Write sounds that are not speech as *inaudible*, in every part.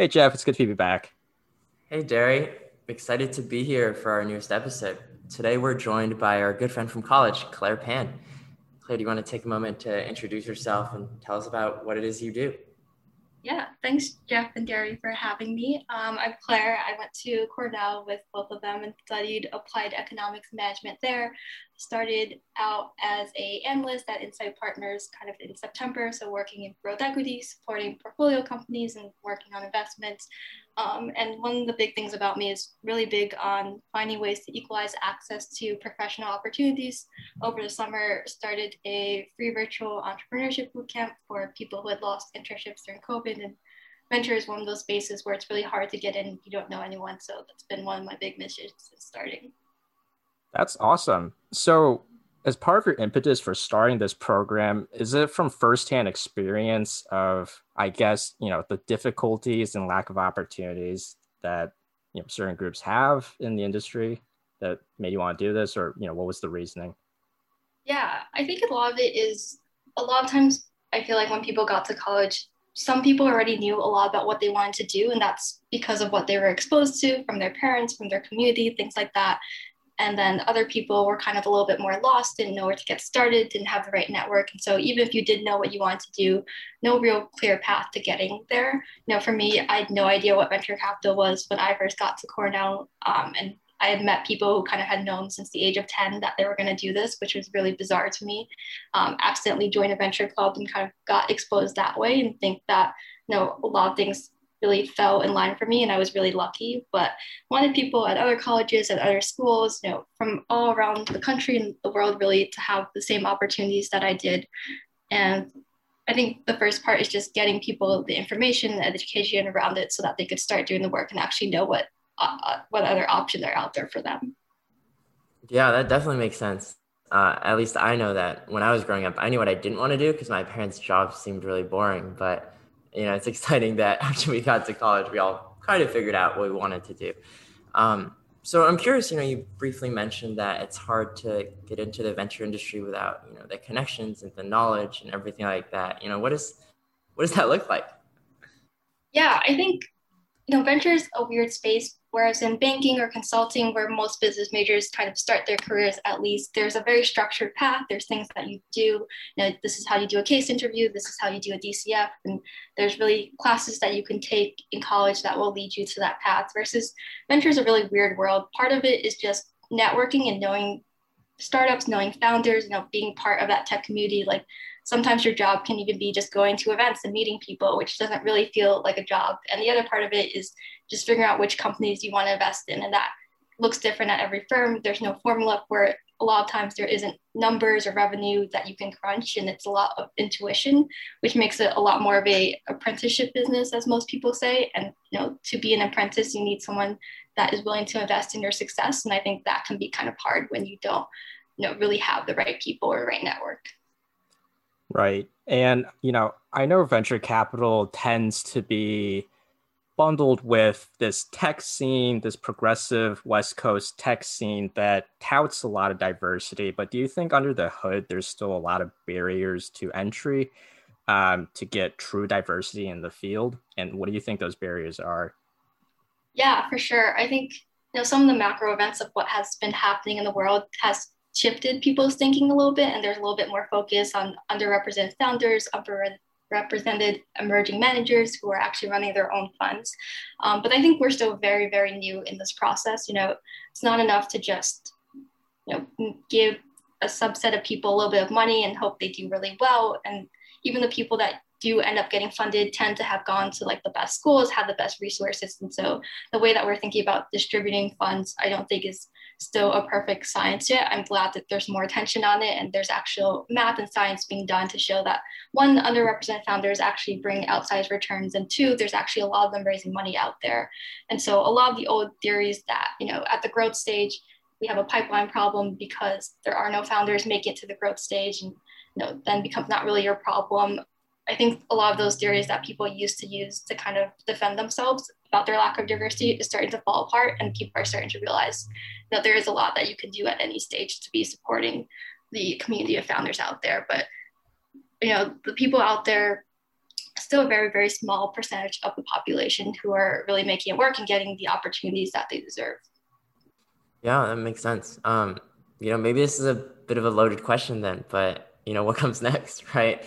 Hey, Jeff, it's good to be back. Hey, Derry. Excited to be here for our newest episode. Today, we're joined by our good friend from college, Claire Pan. Claire, do you want to take a moment to introduce yourself and tell us about what it is you do? Yeah, thanks, Jeff and Derry, for having me. Um, I'm Claire. I went to Cornell with both of them and studied applied economics management there. Started out as a analyst at Insight Partners kind of in September, so working in growth equity, supporting portfolio companies and working on investments. Um, and one of the big things about me is really big on finding ways to equalize access to professional opportunities. Over the summer, started a free virtual entrepreneurship bootcamp for people who had lost internships during COVID. And venture is one of those spaces where it's really hard to get in you don't know anyone. So that's been one of my big missions since starting. That's awesome. So as part of your impetus for starting this program, is it from firsthand experience of, I guess, you know, the difficulties and lack of opportunities that you know certain groups have in the industry that made you want to do this, or you know, what was the reasoning? Yeah, I think a lot of it is a lot of times I feel like when people got to college, some people already knew a lot about what they wanted to do, and that's because of what they were exposed to from their parents, from their community, things like that. And then other people were kind of a little bit more lost, didn't know where to get started, didn't have the right network. And so even if you did know what you wanted to do, no real clear path to getting there. You know, for me, I had no idea what venture capital was when I first got to Cornell. Um, and I had met people who kind of had known since the age of 10 that they were going to do this, which was really bizarre to me. Um, accidentally joined a venture club and kind of got exposed that way and think that, you know, a lot of things really fell in line for me and I was really lucky. But wanted people at other colleges, at other schools, you know, from all around the country and the world really to have the same opportunities that I did. And I think the first part is just getting people the information and education around it so that they could start doing the work and actually know what uh, uh what other options are out there for them. Yeah, that definitely makes sense. Uh, at least I know that when I was growing up, I knew what I didn't want to do because my parents' jobs seemed really boring. But you know, it's exciting that *laughs* after we got to college, we all kind of figured out what we wanted to do. Um, so I'm curious, you know, you briefly mentioned that it's hard to get into the venture industry without, you know, the connections and the knowledge and everything like that. You know, what is, what does that look like? Yeah, I think, you know, venture is a weird space Whereas in banking or consulting, where most business majors kind of start their careers, at least there's a very structured path. There's things that you do. You know, this is how you do a case interview. This is how you do a DCF. And there's really classes that you can take in college that will lead you to that path. Versus venture is a really weird world. Part of it is just networking and knowing startups, knowing founders, you know, being part of that tech community. Like sometimes your job can even be just going to events and meeting people, which doesn't really feel like a job. And the other part of it is just figuring out which companies you want to invest in. And that looks different at every firm. There's no formula for it. A lot of times there isn't numbers or revenue that you can crunch, and it's a lot of intuition, which makes it a lot more of a apprenticeship business, as most people say. And you know, to be an apprentice, you need someone that is willing to invest in your success. And I think that can be kind of hard when you don't, you know, really have the right people or right network. Right. And, you know, I know venture capital tends to be bundled with this tech scene, this progressive West Coast tech scene that touts a lot of diversity. But do you think under the hood, there's still a lot of barriers to entry um, to get true diversity in the field? And what do you think those barriers are? Yeah, for sure. I think you know some of the macro events of what has been happening in the world has shifted people's thinking a little bit, and there's a little bit more focus on underrepresented founders, underrepresented emerging managers who are actually running their own funds. Um, but I think we're still very, very new in this process. You know, it's not enough to just, you know, give a subset of people a little bit of money and hope they do really well. And even the people that do end up getting funded tend to have gone to like the best schools, have the best resources. And so the way that we're thinking about distributing funds, I don't think is still a perfect science yet. I'm glad that there's more attention on it and there's actual math and science being done to show that one, underrepresented founders actually bring outsized returns, and two, there's actually a lot of them raising money out there. And so a lot of the old theories that, you know, at the growth stage, we have a pipeline problem because there are no founders make it to the growth stage and you know, then becomes not really your problem. I think a lot of those theories that people used to use to kind of defend themselves about their lack of diversity is starting to fall apart and people are starting to realize that there is a lot that you can do at any stage to be supporting the community of founders out there but you know the people out there still a very, very small percentage of the population who are really making it work and getting the opportunities that they deserve. Yeah, that makes sense. Um, you know, maybe this is a bit of a loaded question then, but you know, what comes *laughs* next, right?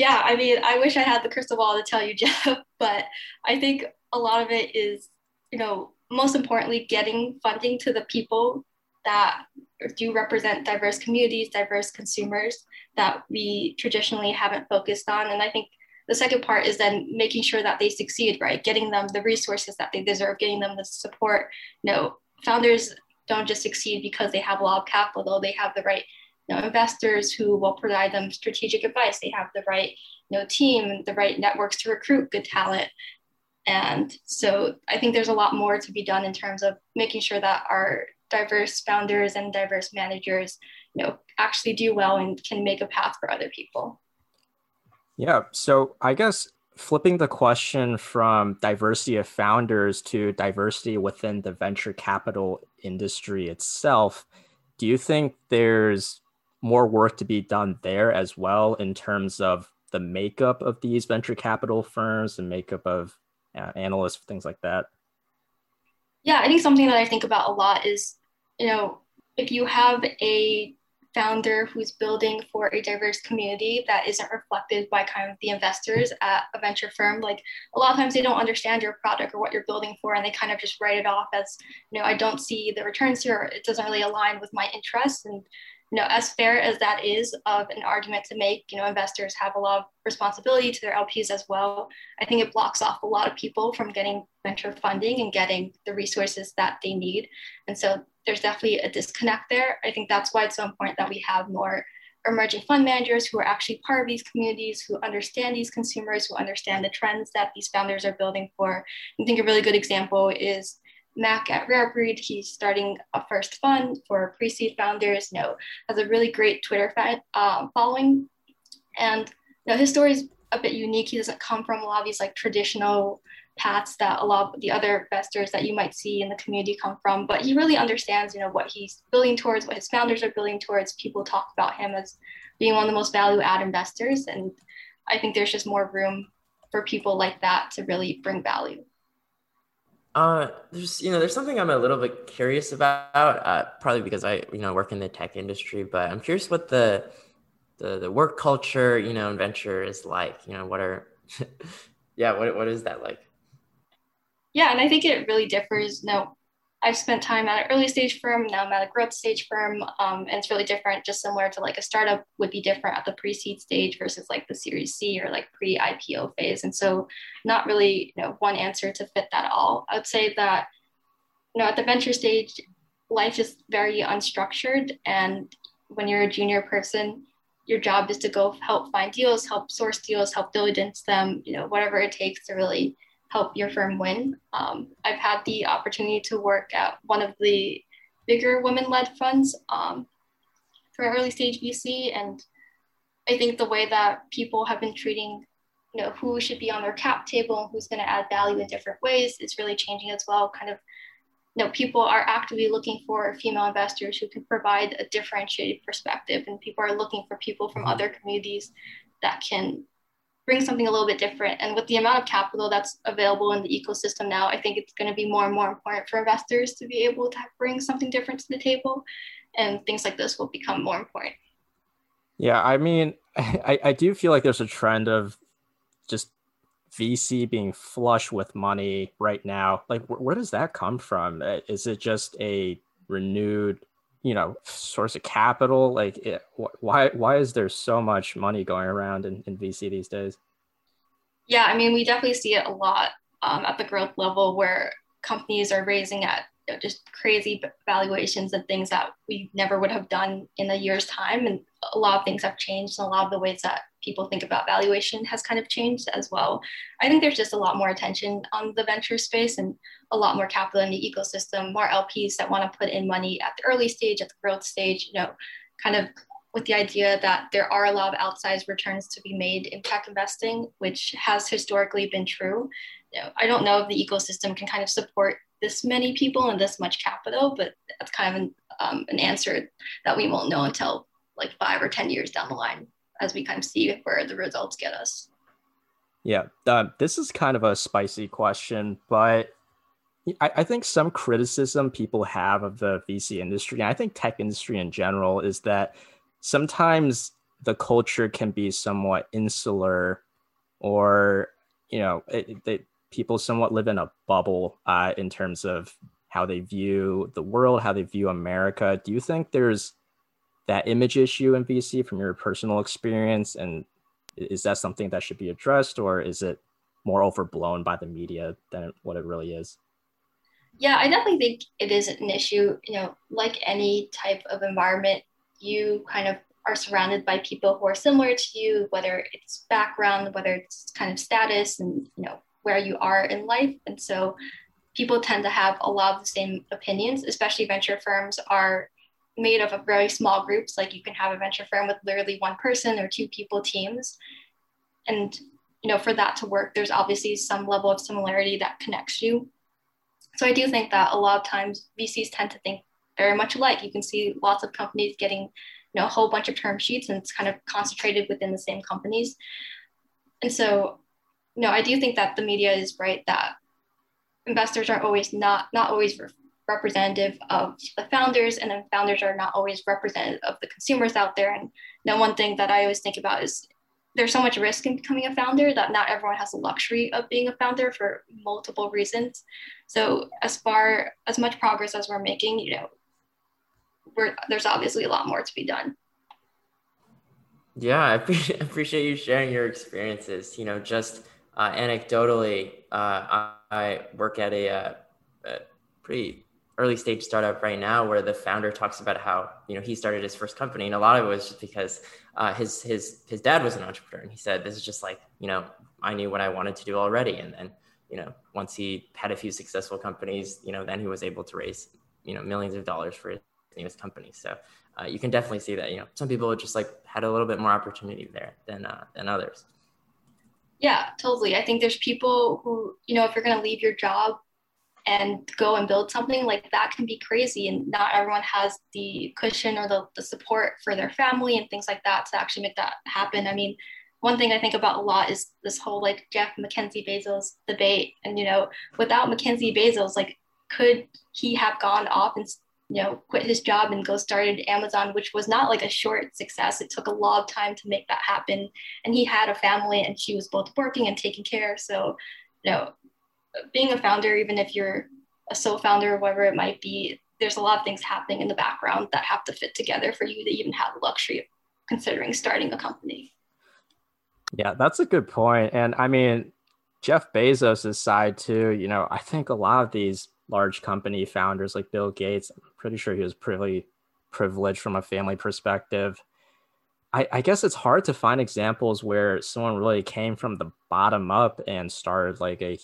Yeah, I mean, I wish I had the crystal ball to tell you, *laughs* Jeff, but I think a lot of it is, you know, most importantly, getting funding to the people that do represent diverse communities, diverse consumers that we traditionally haven't focused on. And I think the second part is then making sure that they succeed, right? Getting them the resources that they deserve, getting them the support. You know, founders don't just succeed because they have a lot of capital, they have the right know, investors who will provide them strategic advice. They have the right you know, team, the right networks to recruit good talent. And so I think there's a lot more to be done in terms of making sure that our diverse founders and diverse managers, you know, actually do well and can make a path for other people. Yeah. So I guess flipping the question from diversity of founders to diversity within the venture capital industry itself, do you think there's more work to be done there as well in terms of the makeup of these venture capital firms and makeup of uh, analysts, things like that? Yeah, I think something that I think about a lot is, you know, if you have a founder who's building for a diverse community that isn't reflected by kind of the investors at a venture firm like a lot of times they don't understand your product or what you're building for and they kind of just write it off as you know i don't see the returns here it doesn't really align with my interests and you know, as fair as that is of an argument to make, you know, investors have a lot of responsibility to their LPs as well. I think it blocks off a lot of people from getting venture funding and getting the resources that they need. And so there's definitely a disconnect there. I think that's why it's so important that we have more emerging fund managers who are actually part of these communities, who understand these consumers, who understand the trends that these founders are building for. I think a really good example is Mac at Rare Breed. He's starting a first fund for pre-seed founders. Know, has a really great Twitter fan, uh, following, and you know, his story is a bit unique. He doesn't come from a lot of these like traditional paths that a lot of the other investors that you might see in the community come from. But he really understands, you know, what he's building towards, what his founders are building towards. People talk about him as being one of the most value-add investors, and I think there's just more room for people like that to really bring value. Uh, there's you know there's something I'm a little bit curious about. Uh, probably because I you know work in the tech industry, but I'm curious what the the, the work culture you know venture is like. You know what are *laughs* yeah what what is that like? Yeah, and I think it really differs. Know, I've spent time at an early stage firm, now I'm at a growth stage firm, um, and it's really different. Just similar to like a startup would be different at the pre-seed stage versus like the Series C or like pre-IPO phase. And so, not really, you know, one answer to fit that all. I would say that, you know, at the venture stage, life is very unstructured, and when you're a junior person, your job is to go help find deals, help source deals, help diligence them, you know, whatever it takes to really help your firm win. Um, I've had the opportunity to work at one of the bigger women-led funds um, for early stage VC, and I think the way that people have been treating, you know, who should be on their cap table and who's going to add value in different ways is really changing as well. Kind of, you know, people are actively looking for female investors who can provide a differentiated perspective, and people are looking for people from mm-hmm. other communities that can bring something a little bit different. And with the amount of capital that's available in the ecosystem now, I think it's going to be more and more important for investors to be able to bring something different to the table. And things like this will become more important. Yeah, I mean, *laughs* I, I do feel like there's a trend of just VC being flush with money right now. Like, wh- where does that come from? Uh, is it just a renewed, you know, source of capital? Like, it, why why is there so much money going around in, in VC these days? Yeah, I mean, we definitely see it a lot um, at the growth level where companies are raising at you know, just crazy valuations and things that we never would have done in a year's time. And a lot of things have changed, and a lot of the ways that people think about valuation has kind of changed as well. I think there's just a lot more attention on the venture space and a lot more capital in the ecosystem, more LPs that want to put in money at the early stage, at the growth stage, you know, kind of with the idea that there are a lot of outsized returns to be made in tech investing, which has historically been true. You know, I don't know if the ecosystem can kind of support this many people and this much capital, but that's kind of an, um, an answer that we won't know until like five or 10 years down the line as we kind of see where the results get us. Yeah, uh, this is kind of a spicy question, but I, I, think some criticism people have of the VC industry, and I think tech industry in general, is that sometimes the culture can be somewhat insular, or you know, it, it, people somewhat live in a bubble uh, in terms of how they view the world, how they view America. Do you think there's that image issue in VC from your personal experience, and is that something that should be addressed, or is it more overblown by the media than what it really is? Yeah, I definitely think it is an issue. You know, like any type of environment, you kind of are surrounded by people who are similar to you, whether it's background, whether it's kind of status, and you know where you are in life. And so, people tend to have a lot of the same opinions. Especially venture firms are made up of very small groups. Like you can have a venture firm with literally one person or two people teams, and you know for that to work, there's obviously some level of similarity that connects you so I do think that a lot of times VCs tend to think very much alike. You can see lots of companies getting, you know, a whole bunch of term sheets and it's kind of concentrated within the same companies. And so, you know, I do think that the media is right that investors are always not not always representative of the founders and then founders are not always representative of the consumers out there and know, one thing that i always think about is there's so much risk in becoming a founder that not everyone has the luxury of being a founder for multiple reasons. So as far as much progress as we're making, you know, we're, there's obviously a lot more to be done. Yeah, I *laughs* appreciate, you sharing your experiences. You know, just uh, anecdotally, uh, I, I, work at a, a, uh, a pretty early stage startup right now where the founder talks about how you know he started his first company and a lot of it was just because uh, his his his dad was an entrepreneur and he said this is just like you know I knew what I wanted to do already. And then you know once he had a few successful companies you know then he was able to raise you know millions of dollars for his company. So uh, you can definitely see that you know some people just like had a little bit more opportunity there than uh, than others. Yeah totally. I think there's people who you know if you're going to leave your job and go and build something like that can be crazy. And not everyone has the cushion or the, the support for their family and things like that to actually make that happen. I mean one thing i think about a lot is this whole like jeff mackenzie bezos debate. And you know without mackenzie bezos like could he have gone off and you know quit his job and go started amazon which was not like a short success. It took a lot of time to make that happen. And he had a family and she was both working and taking care. So you know being a founder, even if you're a sole founder or whatever it might be, there's a lot of things happening in the background that have to fit together for you to even have the luxury of considering starting a company. Yeah, that's a good point. And I mean, Jeff Bezos' side too, you know, I think a lot of these large company founders like Bill Gates, I'm pretty sure he was pretty privileged from a family perspective. I, I guess it's hard to find examples where someone really came from the bottom up and started like a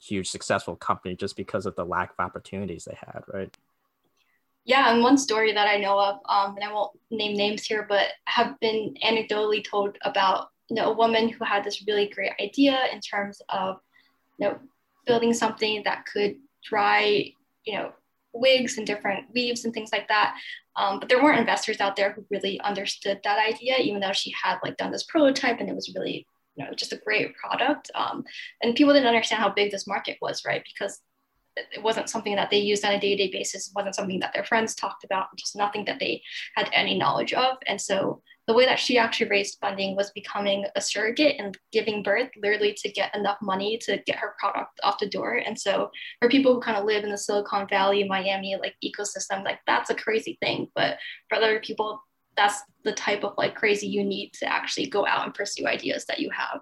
huge successful company just because of the lack of opportunities they had, right? Yeah, and one story that I know of, um, and I won't name names here, but have been anecdotally told about you know a woman who had this really great idea in terms of you know building something that could dry you know wigs and different weaves and things like that. Um, but there weren't investors out there who really understood that idea, even though she had like done this prototype and it was really you know just a great product. Um, and people didn't understand how big this market was right? Because it wasn't something that they used on a day-to-day basis. It wasn't something that their friends talked about just nothing that they had any knowledge of. And so the way that she actually raised funding was becoming a surrogate and giving birth literally to get enough money to get her product off the door. And so for people who kind of live in the silicon valley miami like ecosystem like that's a crazy thing. But for other people that's the type of like crazy you need to actually go out and pursue ideas that you have.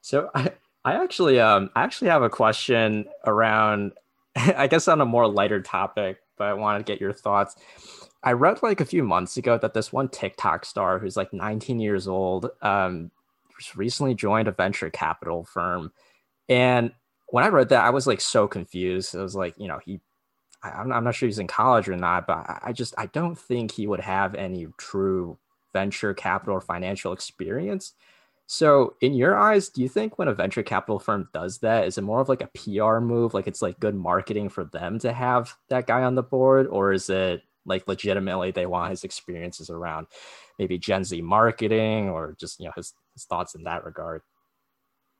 So I, I actually um I actually have a question around *laughs* I guess on a more lighter topic, but I wanted to get your thoughts. I read like a few months ago that this one TikTok star who's like 19 years old um recently joined a venture capital firm. And when I read that, I was like so confused. It was like, you know, he I'm, I'm not sure he's in college or not, but I just I don't think he would have any true venture capital or financial experience. So, in your eyes, do you think when a venture capital firm does that, is it more of like a PR move, like it's like good marketing for them to have that guy on the board, or is it like legitimately they want his experiences around maybe Gen Z marketing or just you know his, his thoughts in that regard?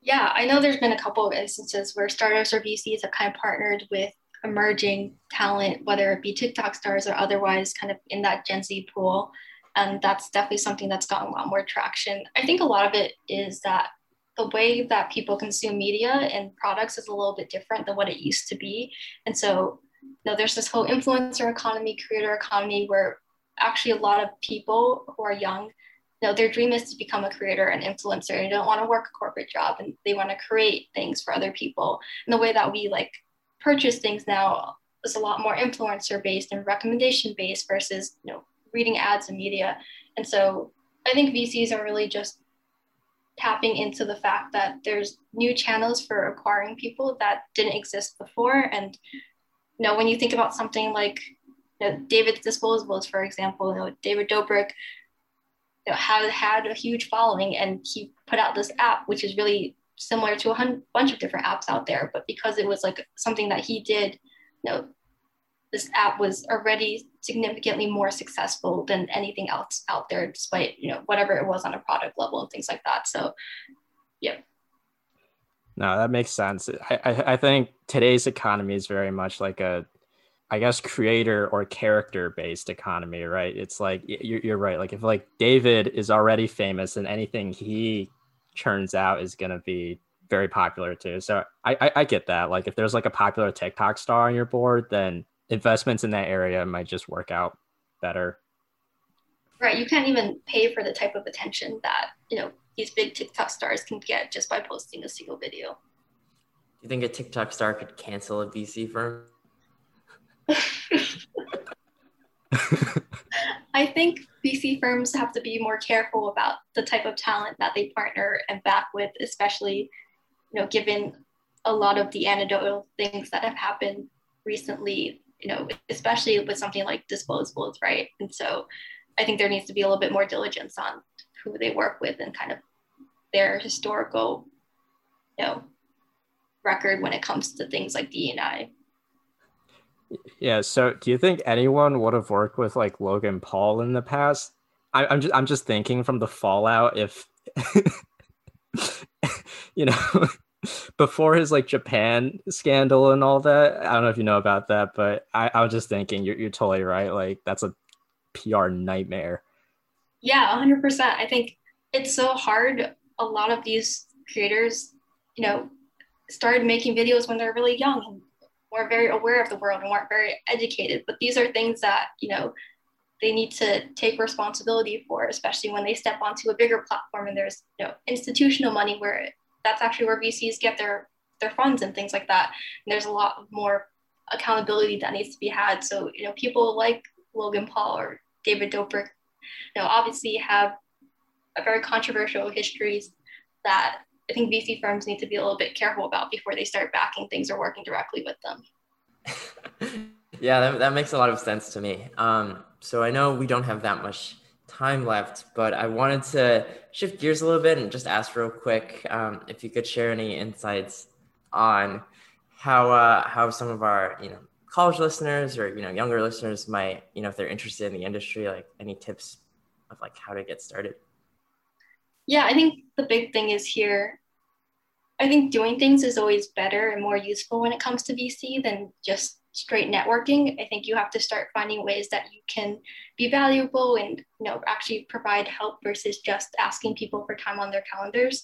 Yeah, I know there's been a couple of instances where startups or VCs have kind of partnered with emerging talent, whether it be TikTok stars or otherwise, kind of in that Gen Z pool. And that's definitely something that's gotten a lot more traction. I think a lot of it is that the way that people consume media and products is a little bit different than what it used to be. And so, you know, there's this whole influencer economy, creator economy, where actually a lot of people who are young you know, their dream is to become a creator and influencer and don't want to work a corporate job and they want to create things for other people. And the way that we like purchase things now is a lot more influencer based and recommendation based versus, you know, reading ads and media. And so I think VCs are really just tapping into the fact that there's new channels for acquiring people that didn't exist before. And you know, when you think about something like you know, David's Disposables, for example, you know, David Dobrik you know, had had a huge following, and he put out this app, which is really similar to a hun- bunch of different apps out there. But because it was like something that he did, you know, this app was already significantly more successful than anything else out there, despite you know whatever it was on a product level and things like that. So, yeah. No, that makes sense. I, I, I think today's economy is very much like a I guess creator or character based economy, right? It's like you're, you're right. Like if like David is already famous and anything he churns out is gonna be very popular too. So I, I, I get that. Like if there's like a popular TikTok star on your board, then investments in that area might just work out better. Right. You can't even pay for the type of attention that you know these big TikTok stars can get just by posting a single video. Do you think a TikTok star could cancel a VC firm? *laughs* *laughs* I think VC firms have to be more careful about the type of talent that they partner and back with, especially, you know, given a lot of the anecdotal things that have happened recently, you know, especially with something like disposables, right? And so I think there needs to be a little bit more diligence on who they work with and kind of their historical, you know, record when it comes to things like D&I. Yeah. So, do you think anyone would have worked with like Logan Paul in the past? I, I'm just I'm just thinking from the fallout if *laughs* you know *laughs* before his like Japan scandal and all that. I don't know if you know about that, but I, I was just thinking you're you're totally right. Like that's a PR nightmare. Yeah, 100%. I think it's so hard. A lot of these creators, you know, started making videos when they're really young weren't very aware of the world and weren't very educated. But these are things that, you know, they need to take responsibility for, especially when they step onto a bigger platform and there's, you know, institutional money where that's actually where VCs get their their funds and things like that. And there's a lot more accountability that needs to be had. So, you know, people like Logan Paul or David Dobrik, you know, obviously have a very controversial histories that I think VC firms need to be a little bit careful about before they start backing things or working directly with them. *laughs* yeah, that, that makes a lot of sense to me. Um, so I know we don't have that much time left, but I wanted to shift gears a little bit and just ask real quick um, if you could share any insights on how uh, how some of our you know college listeners or you know younger listeners might you know if they're interested in the industry, like any tips of like how to get started. Yeah, I think the big thing is here. I think doing things is always better and more useful when it comes to VC than just straight networking. I think you have to start finding ways that you can be valuable and you know actually provide help versus just asking people for time on their calendars.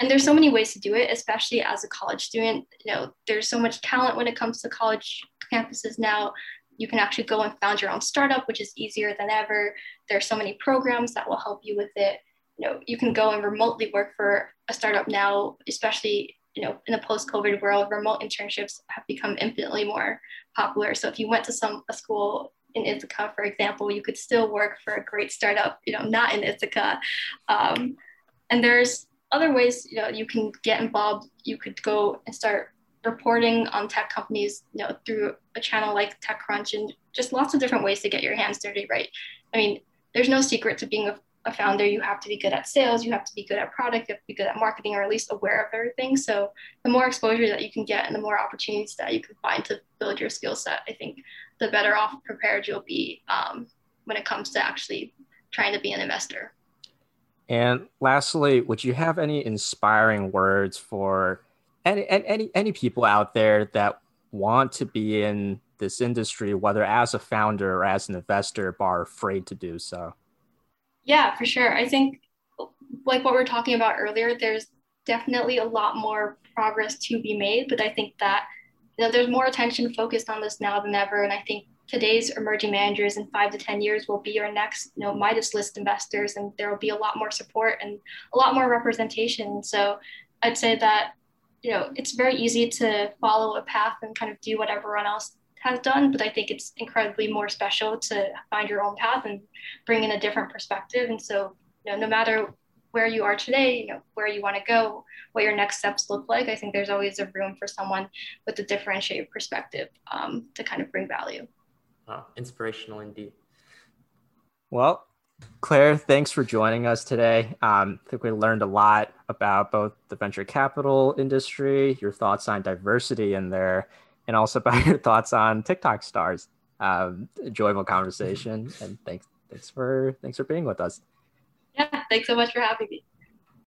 And there's so many ways to do it, especially as a college student. You know, there's so much talent when it comes to college campuses now. You can actually go and found your own startup, which is easier than ever. There are so many programs that will help you with it you know you can go and remotely work for a startup now especially you know in the post-covid world remote internships have become infinitely more popular. So if you went to some a school in ithaca for example you could still work for a great startup you know not in ithaca. Um, and there's other ways you know you can get involved. You could go and start reporting on tech companies you know through a channel like techcrunch and just lots of different ways to get your hands dirty right? I mean there's no secret to being a a founder, you have to be good at sales, you have to be good at product, you have to be good at marketing, or at least aware of everything. So the more exposure that you can get and the more opportunities that you can find to build your skill set, I think the better off prepared you'll be um, when it comes to actually trying to be an investor. And lastly, would you have any inspiring words for any any any people out there that want to be in this industry, whether as a founder or as an investor, but are afraid to do so? Yeah, for sure. I think like what we are talking about earlier, there's definitely a lot more progress to be made, but I think that you know there's more attention focused on this now than ever, and I think today's emerging managers in five to 10 years will be our next, you know, Midas list investors, and there will be a lot more support and a lot more representation. So I'd say that, you know, it's very easy to follow a path and kind of do what everyone else has done, but I think it's incredibly more special to find your own path and bring in a different perspective. And so, you know, no matter where you are today, you know, where you want to go, what your next steps look like, I think there's always a room for someone with a differentiated perspective um, to kind of bring value. Wow, inspirational indeed. Well, Claire, thanks for joining us today. Um, I think we learned a lot about both the venture capital industry, your thoughts on diversity in there, and also about *laughs* your thoughts on TikTok stars. Um, enjoyable conversation, and thanks, thanks for thanks for being with us. Yeah, thanks so much for having me.